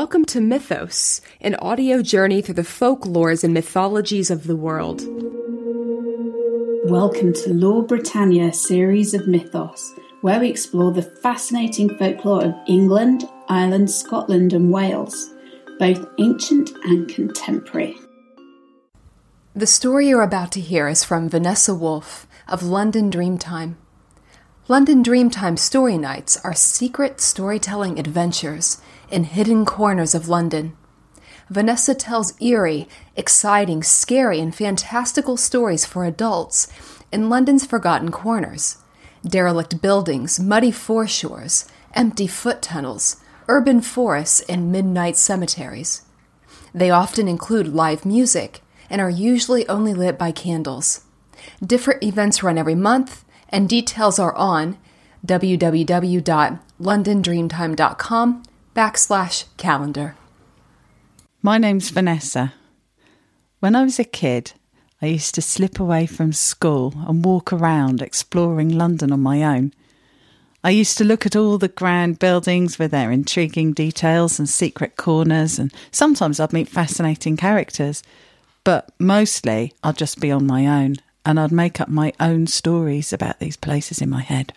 Welcome to Mythos, an audio journey through the folklores and mythologies of the world. Welcome to Lore Britannia series of Mythos, where we explore the fascinating folklore of England, Ireland, Scotland, and Wales, both ancient and contemporary. The story you're about to hear is from Vanessa Wolfe of London Dreamtime. London Dreamtime story nights are secret storytelling adventures in hidden corners of London. Vanessa tells eerie, exciting, scary, and fantastical stories for adults in London's forgotten corners derelict buildings, muddy foreshores, empty foot tunnels, urban forests, and midnight cemeteries. They often include live music and are usually only lit by candles. Different events run every month, and details are on www.londondreamtime.com backslash calendar. My name's Vanessa. When I was a kid, I used to slip away from school and walk around exploring London on my own. I used to look at all the grand buildings with their intriguing details and secret corners, and sometimes I'd meet fascinating characters. But mostly, I'd just be on my own and I'd make up my own stories about these places in my head.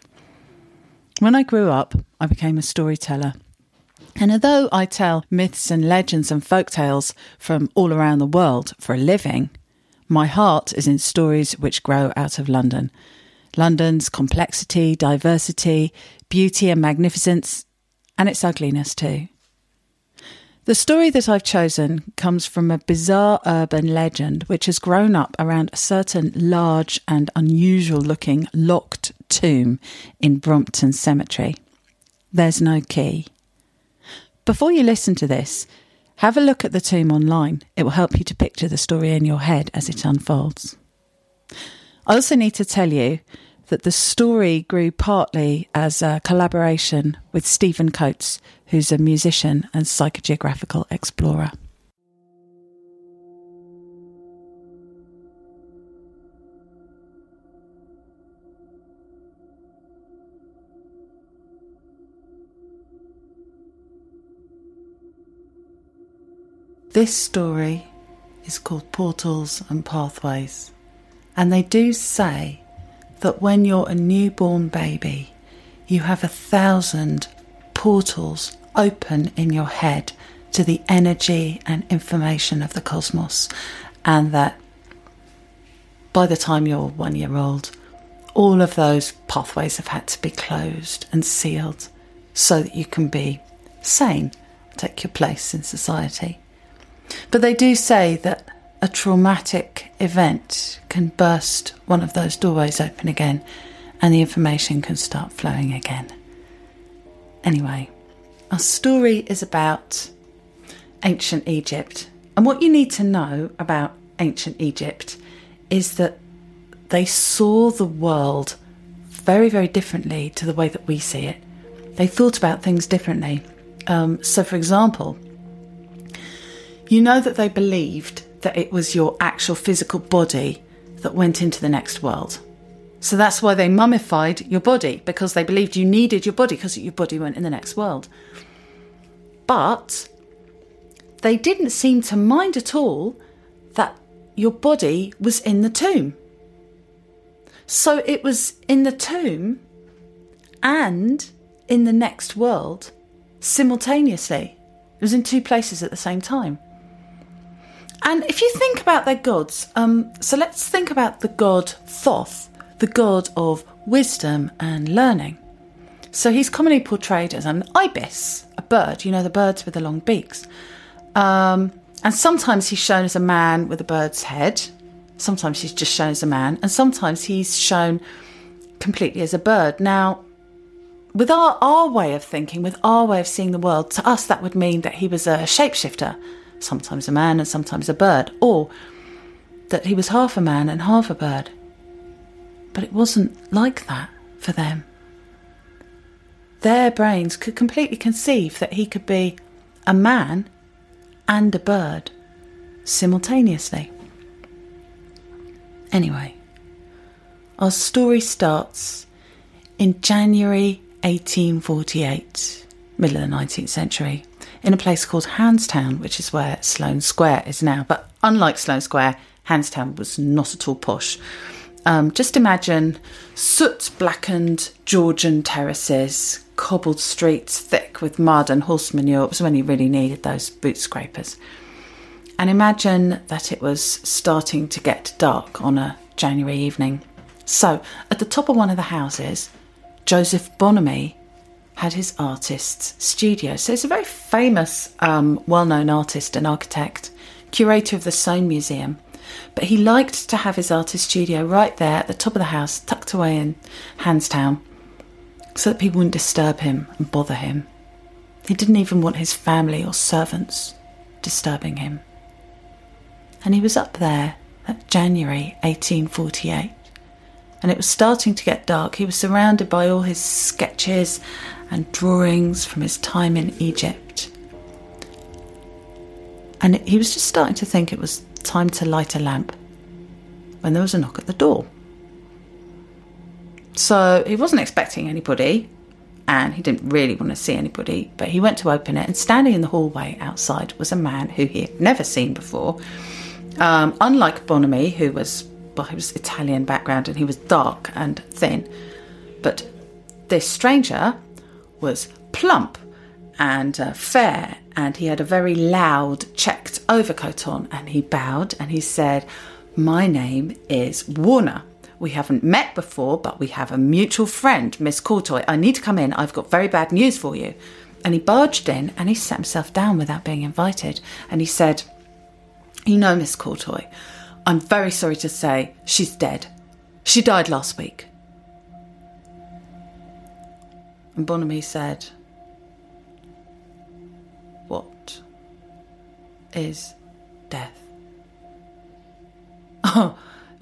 When I grew up, I became a storyteller. And although I tell myths and legends and folk tales from all around the world for a living, my heart is in stories which grow out of London. London's complexity, diversity, beauty, and magnificence, and its ugliness too. The story that I've chosen comes from a bizarre urban legend which has grown up around a certain large and unusual looking locked tomb in Brompton Cemetery. There's no key. Before you listen to this, have a look at the tomb online. It will help you to picture the story in your head as it unfolds. I also need to tell you that the story grew partly as a collaboration with Stephen Coates, who's a musician and psychogeographical explorer. This story is called Portals and Pathways, and they do say that when you're a newborn baby, you have a thousand portals open in your head to the energy and information of the cosmos, and that by the time you're one year old, all of those pathways have had to be closed and sealed so that you can be sane, take your place in society. But they do say that a traumatic event can burst one of those doorways open again and the information can start flowing again. Anyway, our story is about ancient Egypt. And what you need to know about ancient Egypt is that they saw the world very, very differently to the way that we see it. They thought about things differently. Um, so, for example, you know that they believed that it was your actual physical body that went into the next world. So that's why they mummified your body because they believed you needed your body because your body went in the next world. But they didn't seem to mind at all that your body was in the tomb. So it was in the tomb and in the next world simultaneously. It was in two places at the same time. And if you think about their gods, um, so let's think about the god Thoth, the god of wisdom and learning. So he's commonly portrayed as an ibis, a bird, you know, the birds with the long beaks. Um, and sometimes he's shown as a man with a bird's head, sometimes he's just shown as a man, and sometimes he's shown completely as a bird. Now, with our, our way of thinking, with our way of seeing the world, to us that would mean that he was a shapeshifter, sometimes a man and sometimes a bird, or that he was half a man and half a bird. But it wasn't like that for them. Their brains could completely conceive that he could be a man and a bird simultaneously. Anyway, our story starts in January 1848, middle of the 19th century, in a place called Hans Town, which is where Sloane Square is now. But unlike Sloane Square, Hans Town was not at all posh. Um, just imagine soot blackened Georgian terraces, cobbled streets thick with mud and horse manure. It was when you really needed those boot scrapers. And imagine that it was starting to get dark on a January evening. So, at the top of one of the houses, Joseph Bonomi had his artist's studio. So, he's a very famous, um, well known artist and architect, curator of the Soane Museum. But he liked to have his artist studio right there at the top of the house, tucked away in Hans Town, so that people wouldn't disturb him and bother him. He didn't even want his family or servants disturbing him. And he was up there at January 1848, and it was starting to get dark. He was surrounded by all his sketches and drawings from his time in Egypt. And he was just starting to think it was time to light a lamp when there was a knock at the door. So he wasn't expecting anybody and he didn't really want to see anybody, but he went to open it, and standing in the hallway outside was a man who he had never seen before. Um, unlike Bonomi, who was well, he was Italian background and he was dark and thin, but this stranger was plump and uh, fair, and he had a very loud checked overcoat on, and he bowed and he said, "My name is Warner." We haven't met before, but we have a mutual friend, Miss Courtoy. I need to come in. I've got very bad news for you. And he barged in and he sat himself down without being invited. And he said, You know, Miss Courtoy, I'm very sorry to say she's dead. She died last week. And Bonomi said, is death? Oh,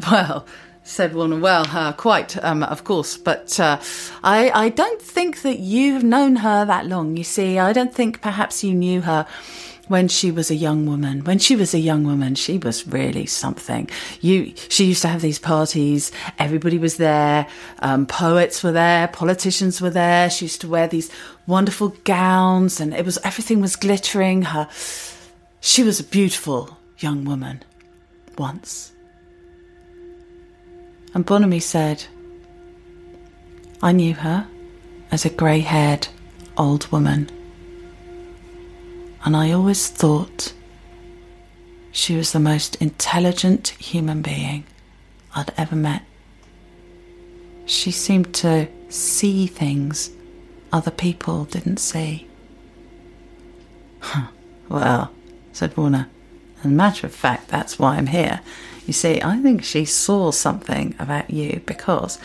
well, said Warner. Well, uh, quite, um, of course, but uh, I, I don't think that you've known her that long. You see, I don't think perhaps you knew her when she was a young woman. When she was a young woman, she was really something. You, she used to have these parties. Everybody was there. Um, poets were there. Politicians were there. She used to wear these wonderful gowns, and it was everything was glittering. Her, she was a beautiful young woman once. And Bonomi said, I knew her as a grey haired old woman. And I always thought she was the most intelligent human being I'd ever met. She seemed to see things other people didn't see. well, said Warner, as a matter of fact, that's why I'm here. You see, I think she saw something about you because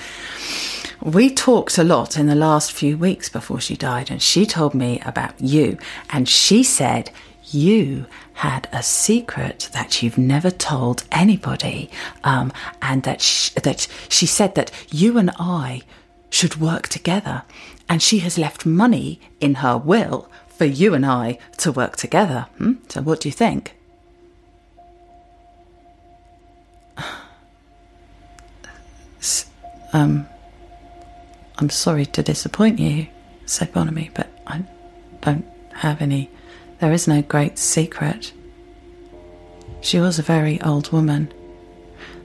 we talked a lot in the last few weeks before she died, and she told me about you. And she said you had a secret that you've never told anybody, um, and that that she said that you and I should work together, and she has left money in her will for you and I to work together. Hmm? So, what do you think? Um, I'm sorry to disappoint you, said Bonomi, but I don't have any. There is no great secret. She was a very old woman.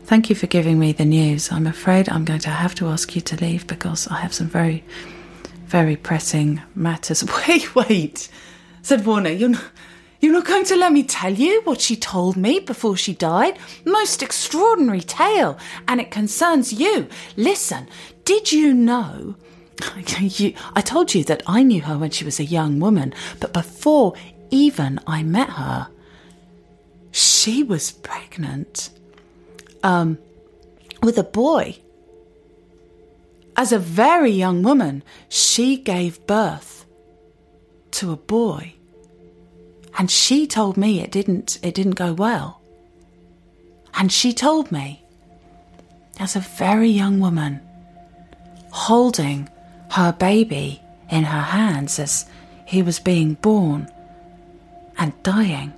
Thank you for giving me the news. I'm afraid I'm going to have to ask you to leave because I have some very, very pressing matters. Wait, wait, said Warner. You're not, you're not going to let me tell you what she told me before she died? Most extraordinary tale, and it concerns you. Listen, did you know? I told you that I knew her when she was a young woman, but before even I met her, she was pregnant. Um, with a boy. As a very young woman, she gave birth to a boy. And she told me it didn't it didn't go well. And she told me as a very young woman holding her baby in her hands as he was being born and dying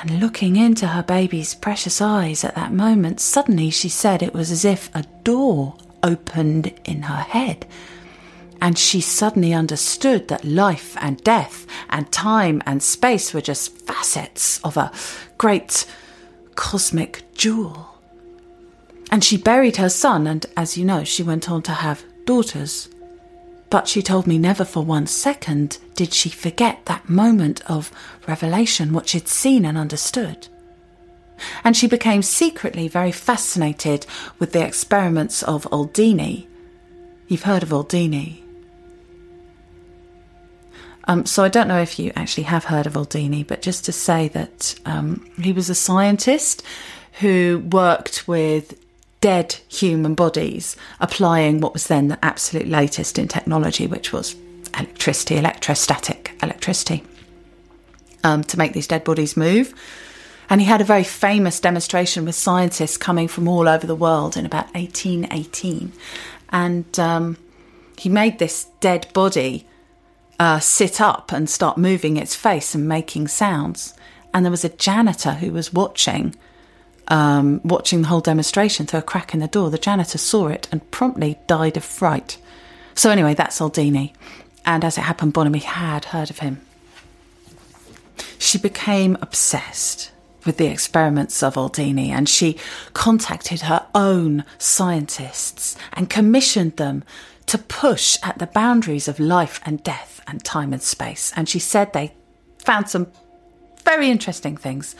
and looking into her baby's precious eyes at that moment, suddenly she said it was as if a door opened in her head And she suddenly understood that life and death and time and space were just facets of a great cosmic jewel. And she buried her son, and as you know, she went on to have daughters. But she told me never for one second did she forget that moment of revelation, what she'd seen and understood. And she became secretly very fascinated with the experiments of Aldini. You've heard of Aldini. Um, so I don't know if you actually have heard of Aldini, but just to say that um, he was a scientist who worked with dead human bodies, applying what was then the absolute latest in technology, which was electricity, electrostatic electricity, um, to make these dead bodies move. And he had a very famous demonstration with scientists coming from all over the world in about 1818. And um, he made this dead body uh, sit up and start moving its face and making sounds. And there was a janitor who was watching um, watching the whole demonstration through a crack in the door. The janitor saw it and promptly died of fright. So, anyway, that's Aldini. And as it happened, Bonomi had heard of him. She became obsessed with the experiments of Aldini and she contacted her own scientists and commissioned them to push at the boundaries of life and death and time and space. And she said they found some very interesting things.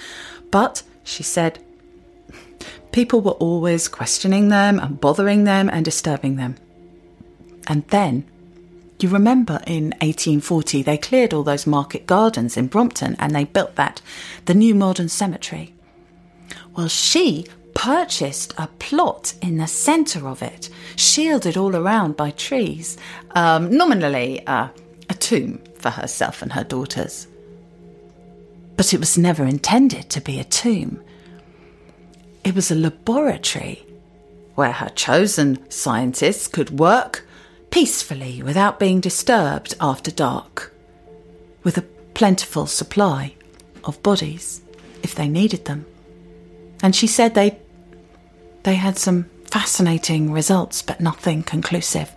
But she said People were always questioning them and bothering them and disturbing them. And then, you remember in 1840 they cleared all those market gardens in Brompton and they built that, the new modern cemetery. Well, she purchased a plot in the centre of it, shielded all around by trees, um, nominally uh, a tomb for herself and her daughters. But it was never intended to be a tomb. It was a laboratory where her chosen scientists could work peacefully without being disturbed after dark, with a plentiful supply of bodies if they needed them. And she said they they had some fascinating results but nothing conclusive.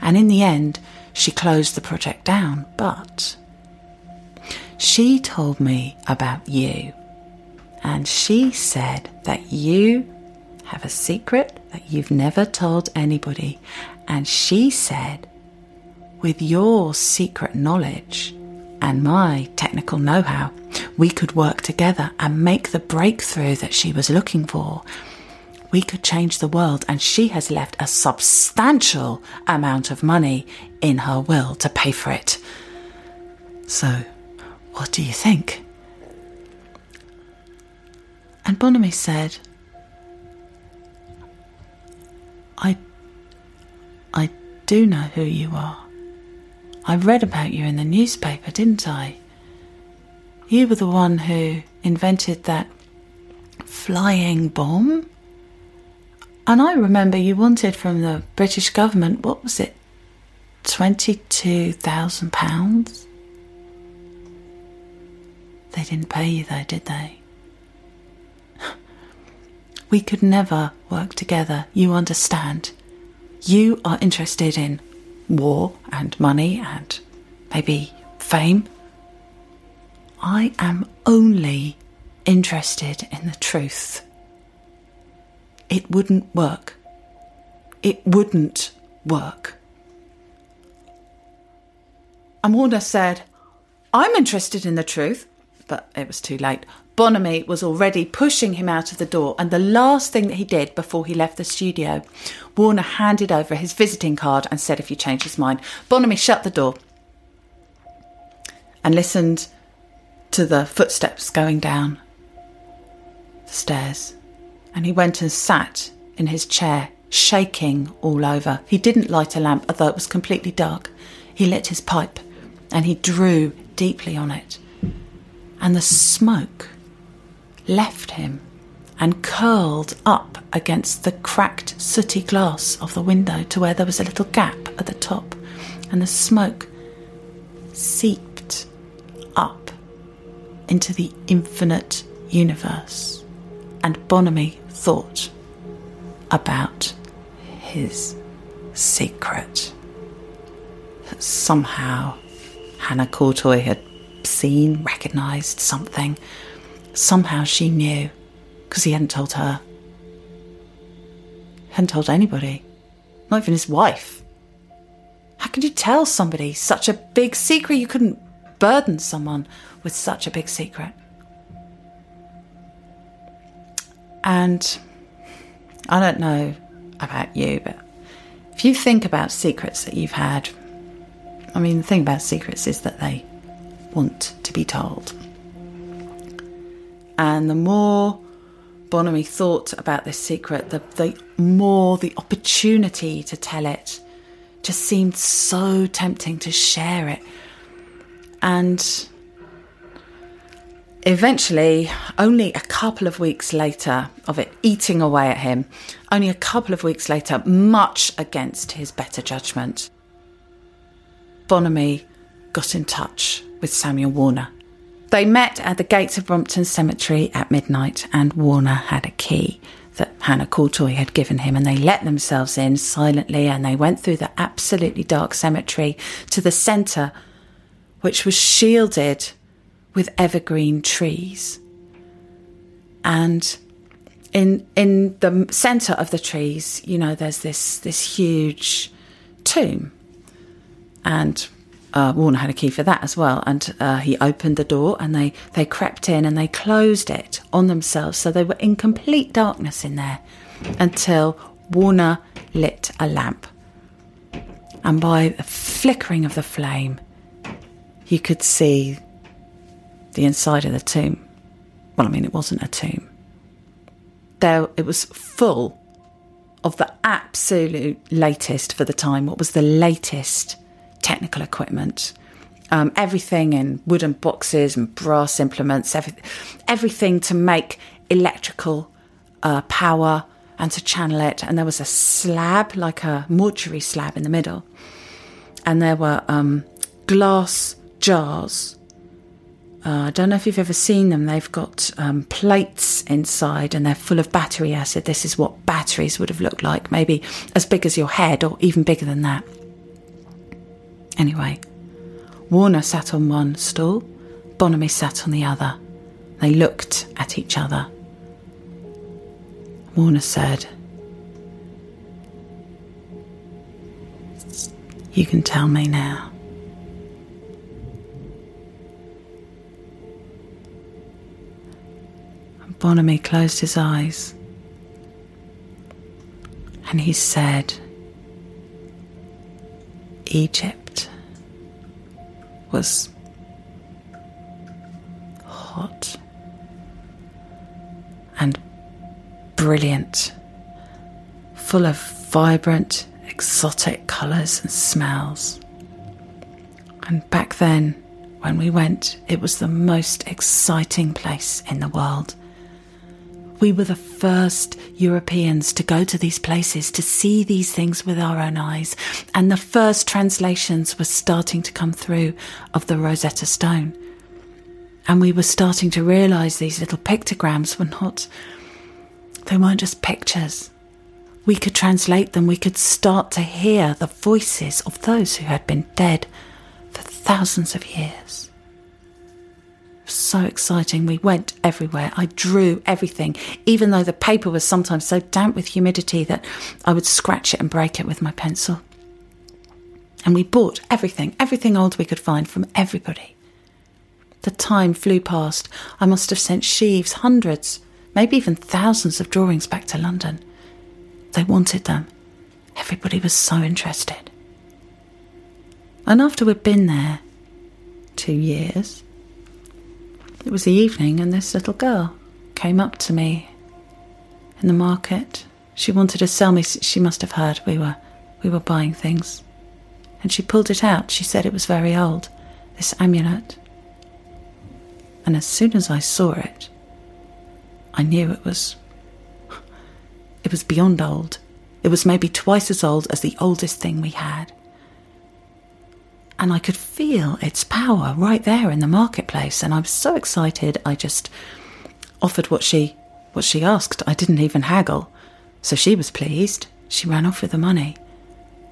And in the end, she closed the project down, but she told me about you and she said that you have a secret that you've never told anybody. And she said, with your secret knowledge and my technical know how, we could work together and make the breakthrough that she was looking for. We could change the world, and she has left a substantial amount of money in her will to pay for it. So, what do you think? And Bonomi said, I, I do know who you are. I read about you in the newspaper, didn't I? You were the one who invented that flying bomb. And I remember you wanted from the British government, what was it, £22,000? They didn't pay you though, did they? We could never work together, you understand. You are interested in war and money and maybe fame. I am only interested in the truth. It wouldn't work. It wouldn't work. And Warner said, I'm interested in the truth, but it was too late. Bonomi was already pushing him out of the door, and the last thing that he did before he left the studio, Warner handed over his visiting card and said if you change his mind. Bonomi shut the door and listened to the footsteps going down the stairs. And he went and sat in his chair, shaking all over. He didn't light a lamp, although it was completely dark. He lit his pipe and he drew deeply on it. And the smoke left him and curled up against the cracked, sooty glass of the window to where there was a little gap at the top, and the smoke seeped up into the infinite universe. And Bonomi thought about his secret. that somehow Hannah Courtoy had seen, recognised something. Somehow she knew, because he hadn't told her. Hadn't told anybody, not even his wife. How could you tell somebody such a big secret? You couldn't burden someone with such a big secret. And I don't know about you, but if you think about secrets that you've had, I mean, the thing about secrets is that they want to be told. And the more Bonomi thought about this secret, the, the more the opportunity to tell it just seemed so tempting to share it. And eventually, only a couple of weeks later of it eating away at him, only a couple of weeks later, much against his better judgment, Bonomi got in touch with Samuel Warner. They met at the gates of Brompton Cemetery at midnight, and Warner had a key that Hannah Courtoy had given him, and they let themselves in silently and they went through the absolutely dark cemetery to the centre, which was shielded with evergreen trees. And in in the centre of the trees, you know, there's this this huge tomb, and uh, Warner had a key for that as well. And uh, he opened the door, and they they crept in and they closed it on themselves, so they were in complete darkness in there until Warner lit a lamp, and by the flickering of the flame, you could see the inside of the tomb. Well, I mean, it wasn't a tomb. There, it was full of the absolute latest for the time. What was the latest technical equipment? Um, everything in wooden boxes and brass implements, every, everything to make electrical uh, power and to channel it. And there was a slab, like a mortuary slab, in the middle. And there were um, glass jars uh, I don't know if you've ever seen them. They've got um, plates inside and they're full of battery acid. This is what batteries would have looked like, maybe as big as your head or even bigger than that. Anyway, Warner sat on one stool, Bonomi sat on the other. They looked at each other. Warner said, You can tell me now. Bonomi closed his eyes and he said, Egypt was hot and brilliant, full of vibrant, exotic colours and smells. And back then, when we went, it was the most exciting place in the world. We were the first Europeans to go to these places, to see these things with our own eyes, and the first translations were starting to come through of the Rosetta Stone. And we were starting to realize these little pictograms were not, they weren't just pictures. We could translate them, we could start to hear the voices of those who had been dead for thousands of years so exciting. We went everywhere. I drew everything, even though the paper was sometimes so damp with humidity that I would scratch it and break it with my pencil. And we bought everything, everything old we could find from everybody. The time flew past. I must have sent sheaves, hundreds, maybe even thousands of drawings back to London. They wanted them. Everybody was so interested. And after we'd been there two years, it was the evening, and this little girl came up to me in the market. She wanted to sell me. She must have heard we were we were buying things, and she pulled it out. She said it was very old, this amulet. And as soon as I saw it, I knew it was. It was beyond old. It was maybe twice as old as the oldest thing we had and I could feel its power right there in the marketplace. And I was so excited, I just offered what she what she asked. I didn't even haggle, so she was pleased. She ran off with the money,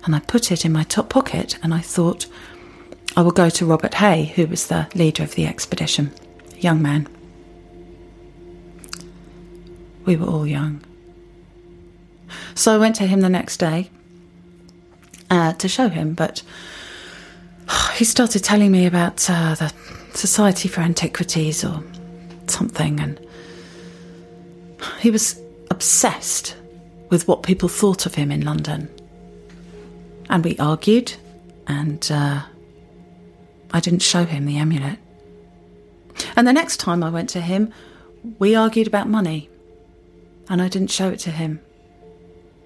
and I put it in my top pocket and I thought I will go to Robert Hay, who was the leader of the expedition, young man. We were all young. So I went to him the next day uh, to show him, but he started telling me about uh, the Society for Antiquities or something, and he was obsessed with what people thought of him in London. And we argued, and uh, I didn't show him the amulet. And the next time I went to him, we argued about money, and I didn't show it to him.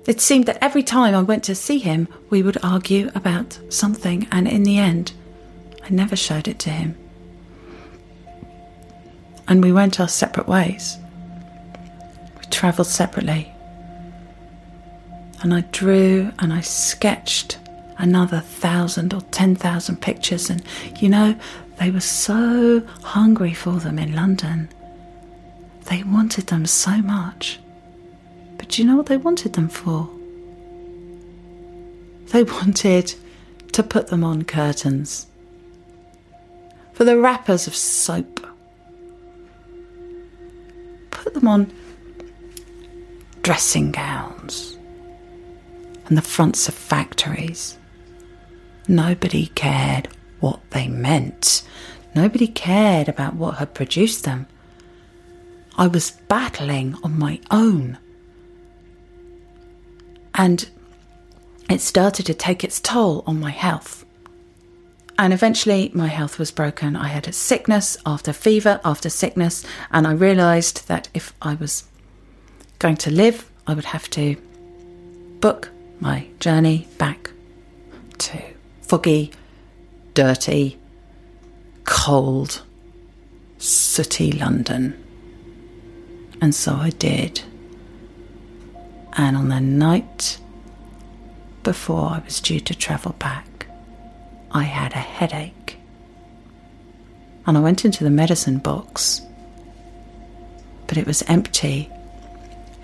It seemed that every time I went to see him, we would argue about something, and in the end, I never showed it to him. And we went our separate ways. We travelled separately. And I drew and I sketched another thousand or ten thousand pictures, and you know, they were so hungry for them in London. They wanted them so much. But do you know what they wanted them for? They wanted to put them on curtains, for the wrappers of soap. Put them on dressing gowns and the fronts of factories. Nobody cared what they meant. Nobody cared about what had produced them. I was battling on my own. And it started to take its toll on my health. And eventually, my health was broken. I had a sickness after fever after sickness, and I realised that if I was going to live, I would have to book my journey back to foggy, dirty, cold, sooty London. And so I did. And on the night before I was due to travel back, I had a headache. And I went into the medicine box, but it was empty,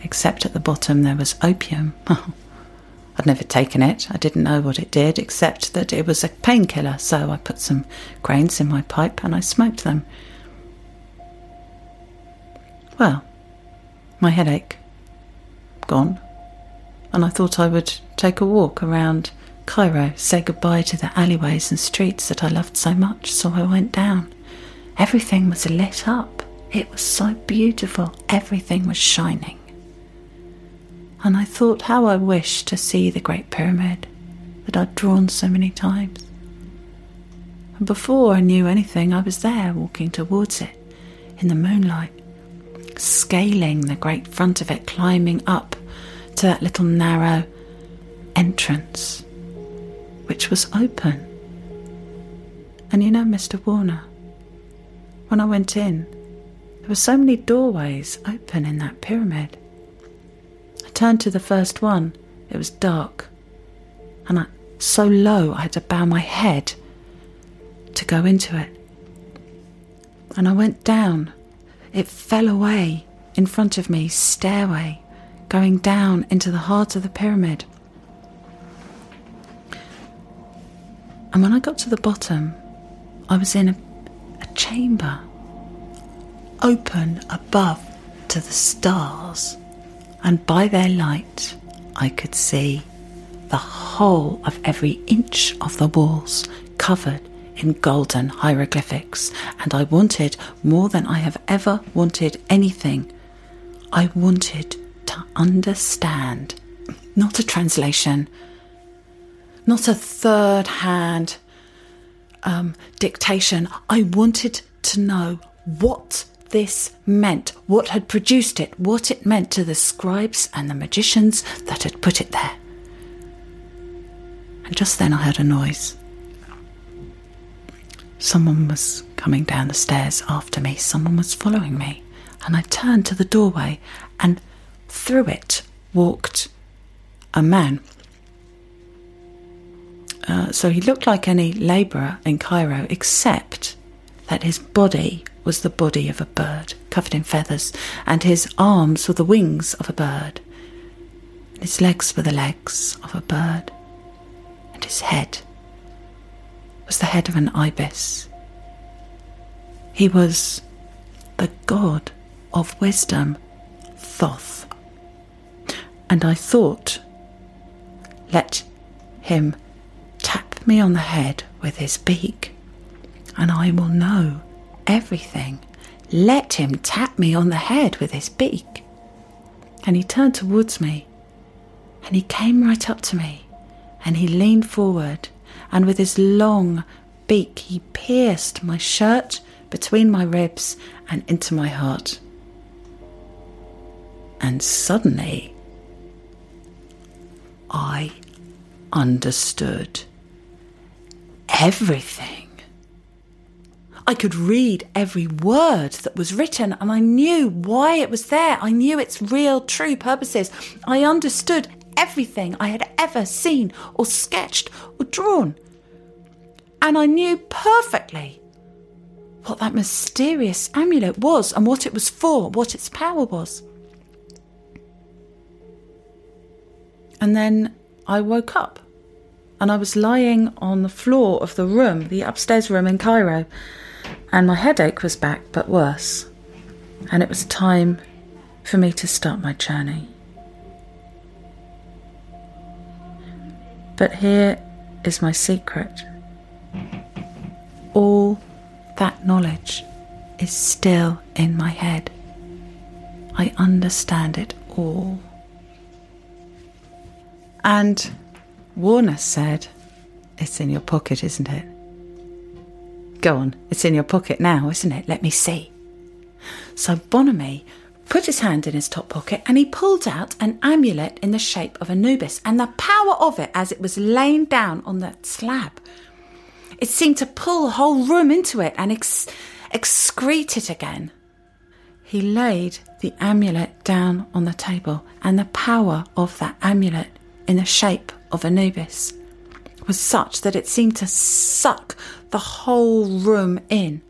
except at the bottom there was opium. I'd never taken it, I didn't know what it did, except that it was a painkiller, so I put some grains in my pipe and I smoked them. Well, my headache gone, and I thought I would take a walk around Cairo, say goodbye to the alleyways and streets that I loved so much, so I went down. Everything was lit up. It was so beautiful. Everything was shining and I thought how I wished to see the Great Pyramid that I'd drawn so many times. And before I knew anything, I was there walking towards it in the moonlight, scaling the great front of it, climbing up to that little narrow entrance, which was open. And you know, Mr. Warner, when I went in, there were so many doorways open in that pyramid I turned to the first one. It was dark, and I, so low I had to bow my head to go into it. And I went down. It fell away in front of me, stairway, going down into the heart of the pyramid. And when I got to the bottom, I was in a, a chamber, open above to the stars and by their light I could see the whole of every inch of the walls covered in golden hieroglyphics, and I wanted more than I have ever wanted anything. I wanted to understand, not a translation, not a third hand um, dictation. I wanted to know what this meant, what had produced it, what it meant to the scribes and the magicians that had put it there. And just then I heard a noise. Someone was coming down the stairs after me, someone was following me. And I turned to the doorway, and through it walked a man. Uh, so he looked like any labourer in Cairo, except that his body was the body of a bird, covered in feathers, and his arms were the wings of a bird, and his legs were the legs of a bird. and his head was the head of an ibis. He was the god of wisdom, Thoth. And I thought, let him me on the head with his beak, and I will know everything. Let him tap me on the head with his beak. And he turned towards me, and he came right up to me, and he leaned forward, and with his long beak he pierced my shirt between my ribs and into my heart. And suddenly, I understood everything. I could read every word that was written and I knew why it was there. I knew its real, true purposes. I understood everything I had ever seen or sketched or drawn. And I knew perfectly what that mysterious amulet was and what it was for, what its power was. And then I woke up and I was lying on the floor of the room, the upstairs room in Cairo, and my headache was back but worse. And it was time for me to start my journey. But here is my secret. All that knowledge is still in my head. I understand it all. And Warner said, It's in your pocket, isn't it? Go on, it's in your pocket now, isn't it? Let me see. So Bonomi put his hand in his top pocket and he pulled out an amulet in the shape of Anubis. And the power of it as it was laying down on that slab, it seemed to pull the whole room into it and ex- excrete it again. He laid the amulet down on the table, and the power of that amulet in the shape of Anubis was such that it seemed to suck the whole room in.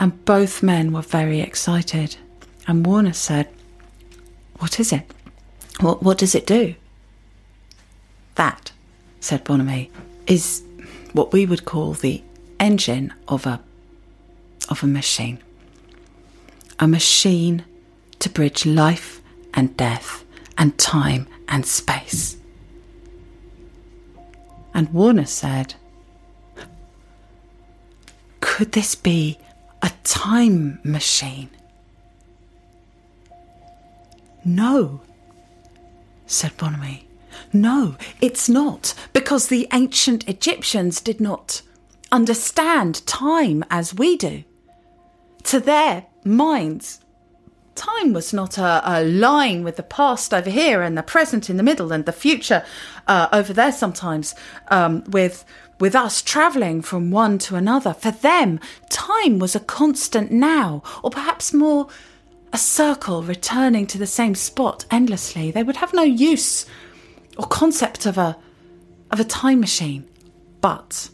And both men were very excited. And Warner said, What is it? What, what does it do? That, said Bonomi, is what we would call the engine of a of a machine. A machine to bridge life and death and time and space. And Warner said, Could this be a time machine? No, said Bonomi. No, it's not, because the ancient Egyptians did not understand time as we do. To their minds, time was not a, a, line with the past over here and the present in the middle and the future uh, over there sometimes um, with with us travelling from one to another. For them time was a constant now or perhaps more a circle returning to the same spot endlessly. They would have no use or concept of a of a time machine. But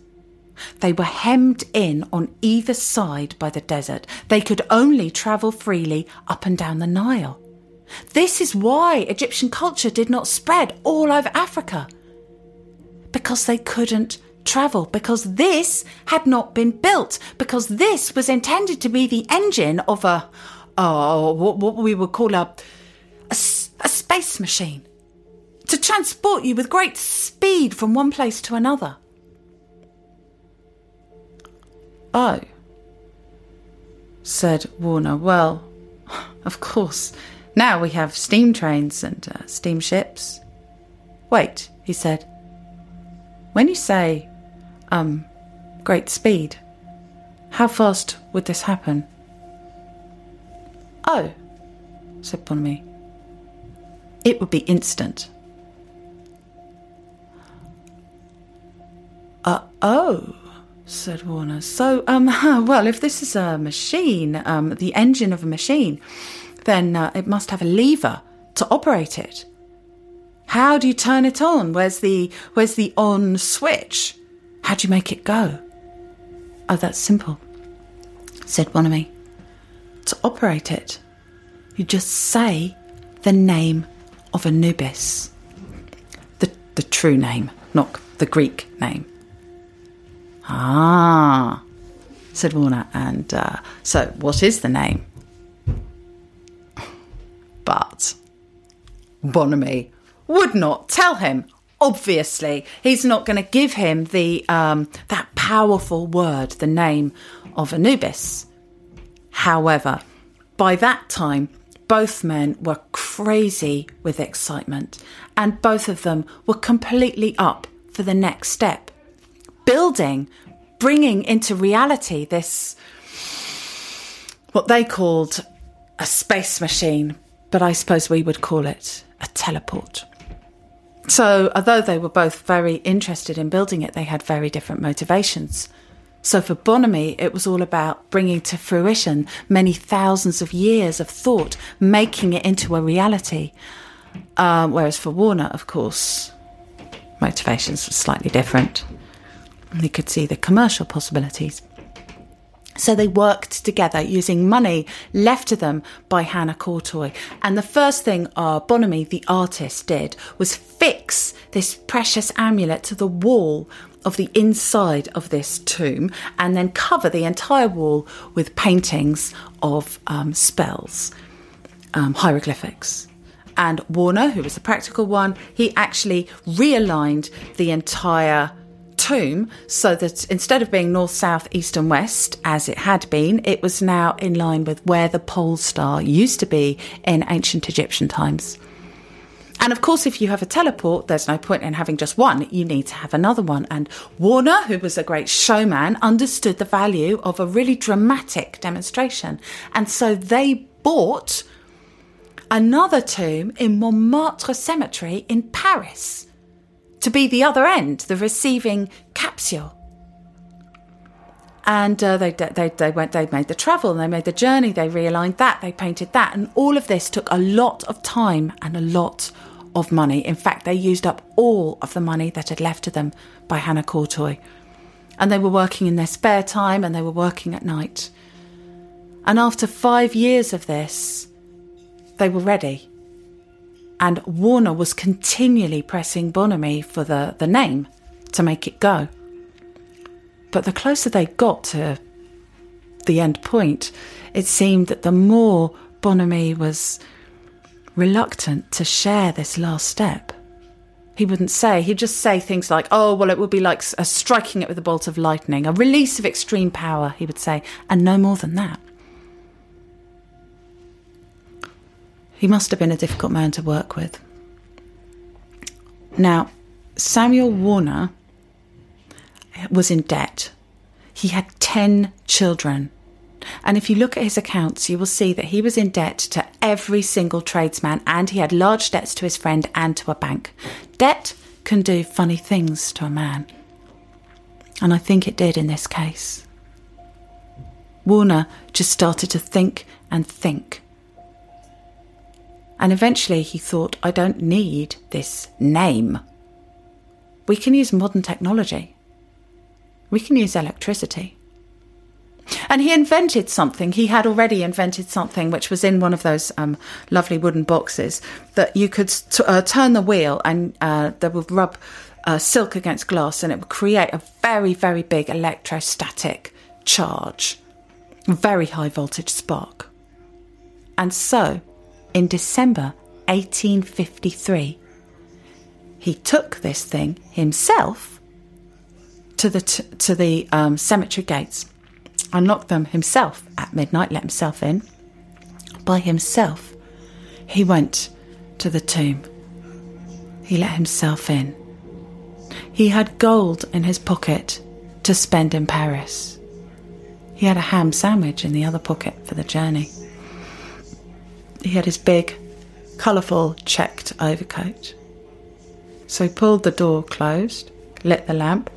they were hemmed in on either side by the desert. They could only travel freely up and down the Nile. This is why Egyptian culture did not spread all over Africa. Because they couldn't travel, because this had not been built, because this was intended to be the engine of a, what, what we would call a, a, a space machine, to transport you with great speed from one place to another. Oh, said Warner. Well, of course, now we have steam trains and uh, steamships. Wait, he said. When you say, um, great speed, how fast would this happen? Oh, said Bonomi. It would be instant. Uh oh, said Warner. So, um, well, if this is a machine, um, the engine of a machine, then uh, it must have a lever to operate it. How do you turn it on? Where's the where's the on switch? How do you make it go? Oh, that's simple, said Bonomi. To operate it, you just say the name of Anubis. The the true name, not the Greek name. Ah, said Warner. And uh, so, what is the name? But Bonomi would not tell him. Obviously, he's not going to give him the um, that powerful word, the name of Anubis. However, by that time, both men were crazy with excitement, and both of them were completely up for the next step. Building, bringing into reality this, what they called a space machine, but I suppose we would call it a teleport. So, although they were both very interested in building it, they had very different motivations. So, for Bonomi, it was all about bringing to fruition many thousands of years of thought, making it into a reality. Um, whereas for Warner, of course, motivations were slightly different. He could see the commercial possibilities. So they worked together using money left to them by Hannah Courtoy. And the first thing uh, Bonomi, the artist, did was fix this precious amulet to the wall of the inside of this tomb and then cover the entire wall with paintings of um, spells, um, hieroglyphics. And Warner, who was the practical one, he actually realigned the entire tomb so that instead of being north, south, east, and west as it had been, it was now in line with where the pole star used to be in ancient Egyptian times. And of course, if you have a teleport, there's no point in having just one. You need to have another one. And Warner, who was a great showman, understood the value of a really dramatic demonstration. And so they bought another tomb in Montmartre Cemetery in Paris to be the other end, the receiving capsule. And uh, they, they, they went, they made the travel and they made the journey, they realigned that, they painted that. And all of this took a lot of time and a lot of money. In fact, they used up all of the money that had left to them by Hannah Courtoy. And they were working in their spare time and they were working at night. And after five years of this, they were ready. And Warner was continually pressing Bonomi for the, the name to make it go. But the closer they got to the end point, it seemed that the more Bonomi was reluctant to share this last step. He wouldn't say, he'd just say things like, oh, well, it would be like a uh, striking it with a bolt of lightning, a release of extreme power, he would say, and no more than that. He must have been a difficult man to work with. Now, Samuel Warner was in debt. He had 10 children. And if you look at his accounts, you will see that he was in debt to every single tradesman and he had large debts to his friend and to a bank. Debt can do funny things to a man. And I think it did in this case. Warner just started to think and think and eventually he thought, I don't need this name. We can use modern technology. We can use electricity. And he invented something. He had already invented something which was in one of those um, lovely wooden boxes that you could t- uh, turn the wheel and uh, they would rub uh, silk against glass and it would create a very, very big electrostatic charge, very high voltage spark. And so in December 1853. He took this thing himself to the, t- to the um, cemetery gates, unlocked them himself at midnight, let himself in. By himself, he went to the tomb. He let himself in. He had gold in his pocket to spend in Paris. He had a ham sandwich in the other pocket for the journey. He had his big, colourful checked overcoat. So he pulled the door closed, lit the lamp,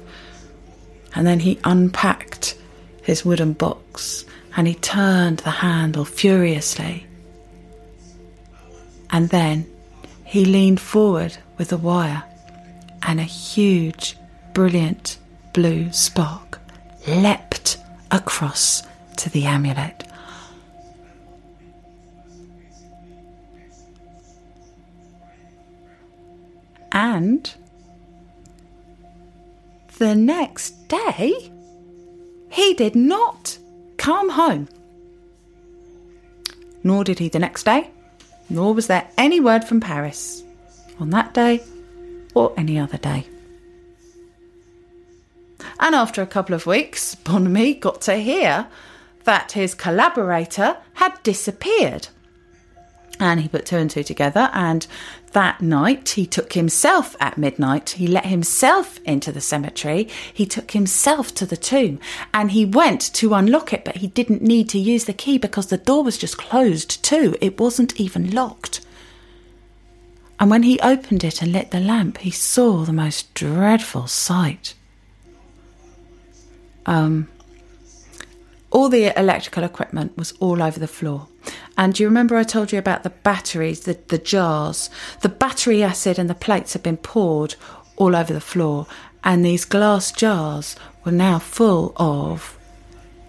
and then he unpacked his wooden box and he turned the handle furiously. And then he leaned forward with the wire, and a huge, brilliant blue spark leapt across to the amulet. And the next day, he did not come home. Nor did he the next day, nor was there any word from Paris on that day or any other day. And after a couple of weeks, Bonomi got to hear that his collaborator had disappeared. And he put two and two together, and that night he took himself at midnight, he let himself into the cemetery, he took himself to the tomb, and he went to unlock it, but he didn't need to use the key because the door was just closed too. It wasn't even locked. And when he opened it and lit the lamp, he saw the most dreadful sight. Um, all the electrical equipment was all over the floor. And do you remember I told you about the batteries, the, the jars? The battery acid and the plates had been poured all over the floor, and these glass jars were now full of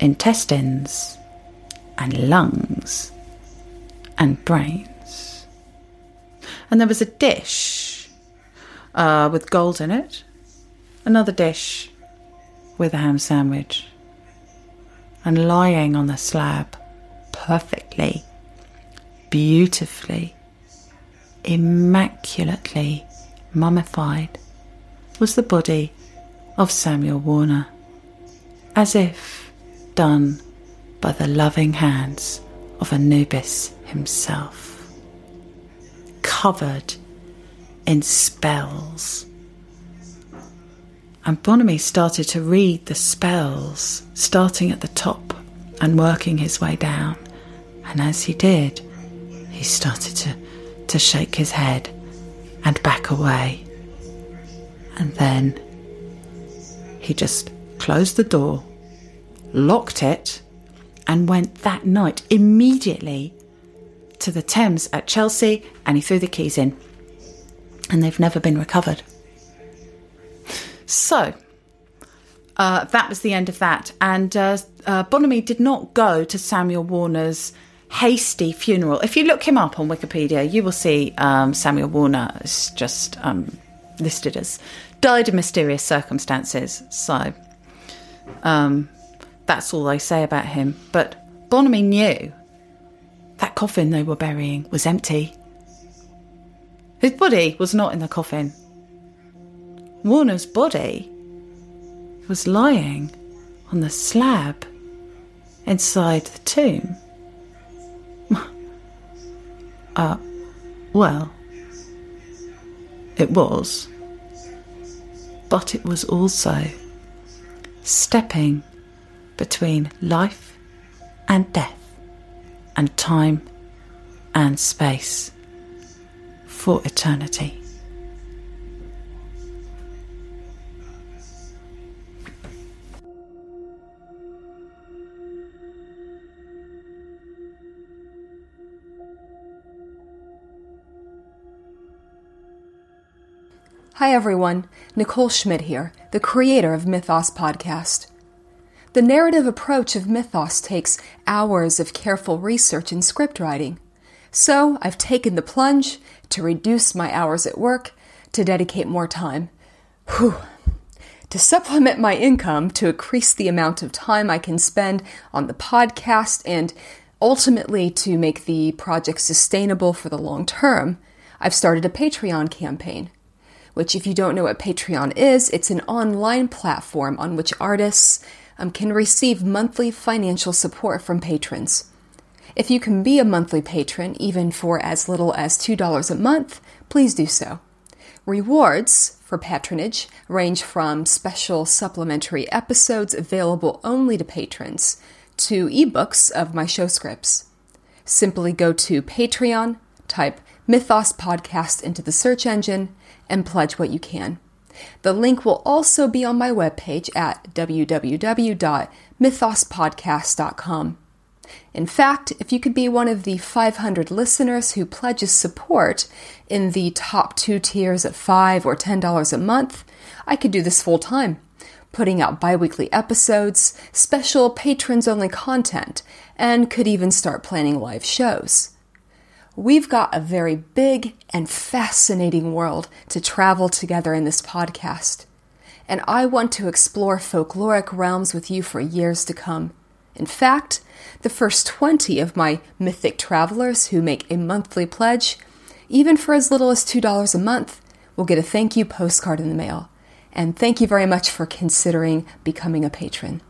intestines and lungs and brains. And there was a dish uh, with gold in it, another dish with a ham sandwich, and lying on the slab perfectly, beautifully, immaculately mummified was the body of Samuel Warner, as if done by the loving hands of Anubis himself, covered in spells. And Bonomi started to read the spells, starting at the top and working his way down. And as he did, he started to, to shake his head and back away. And then he just closed the door, locked it, and went that night immediately to the Thames at Chelsea and he threw the keys in. And they've never been recovered. So, uh, that was the end of that. And uh, uh, Bonomi did not go to Samuel Warner's hasty funeral. If you look him up on Wikipedia, you will see um, Samuel Warner is just um, listed as died in mysterious circumstances. So um, that's all they say about him. But Bonomi knew that coffin they were burying was empty. His body was not in the coffin. Warner's body was lying on the slab inside the tomb. Uh, well, it was. But it was also stepping between life and death, and time and space for eternity. Hi everyone, Nicole Schmidt here, the creator of Mythos Podcast. The narrative approach of Mythos takes hours of careful research and script writing. So I've taken the plunge to reduce my hours at work, to dedicate more time. Whew. To supplement my income, to increase the amount of time I can spend on the podcast, and ultimately to make the project sustainable for the long term, I've started a Patreon campaign which, if you don't know what Patreon is, it's an online platform on which artists um, can receive monthly financial support from patrons. If you can be a monthly patron, even for as little as $2 a month, please do so. Rewards for patronage range from special supplementary episodes available only to patrons to ebooks of my show scripts. Simply go to Patreon, type Mythos Podcast into the search engine, and pledge what you can. The link will also be on my webpage at www.mythospodcast.com. In fact, if you could be one of the 500 listeners who pledges support in the top two tiers at 5 or $10 a month, I could do this full time, putting out bi weekly episodes, special patrons only content, and could even start planning live shows. We've got a very big and fascinating world to travel together in this podcast. and I want to explore folkloric realms with you for years to come. In fact, the first 20 of my mythic travelers who make a monthly pledge, even for as little as $2 a month, will get a thank you postcard in the mail. And thank you very much for considering becoming a patron.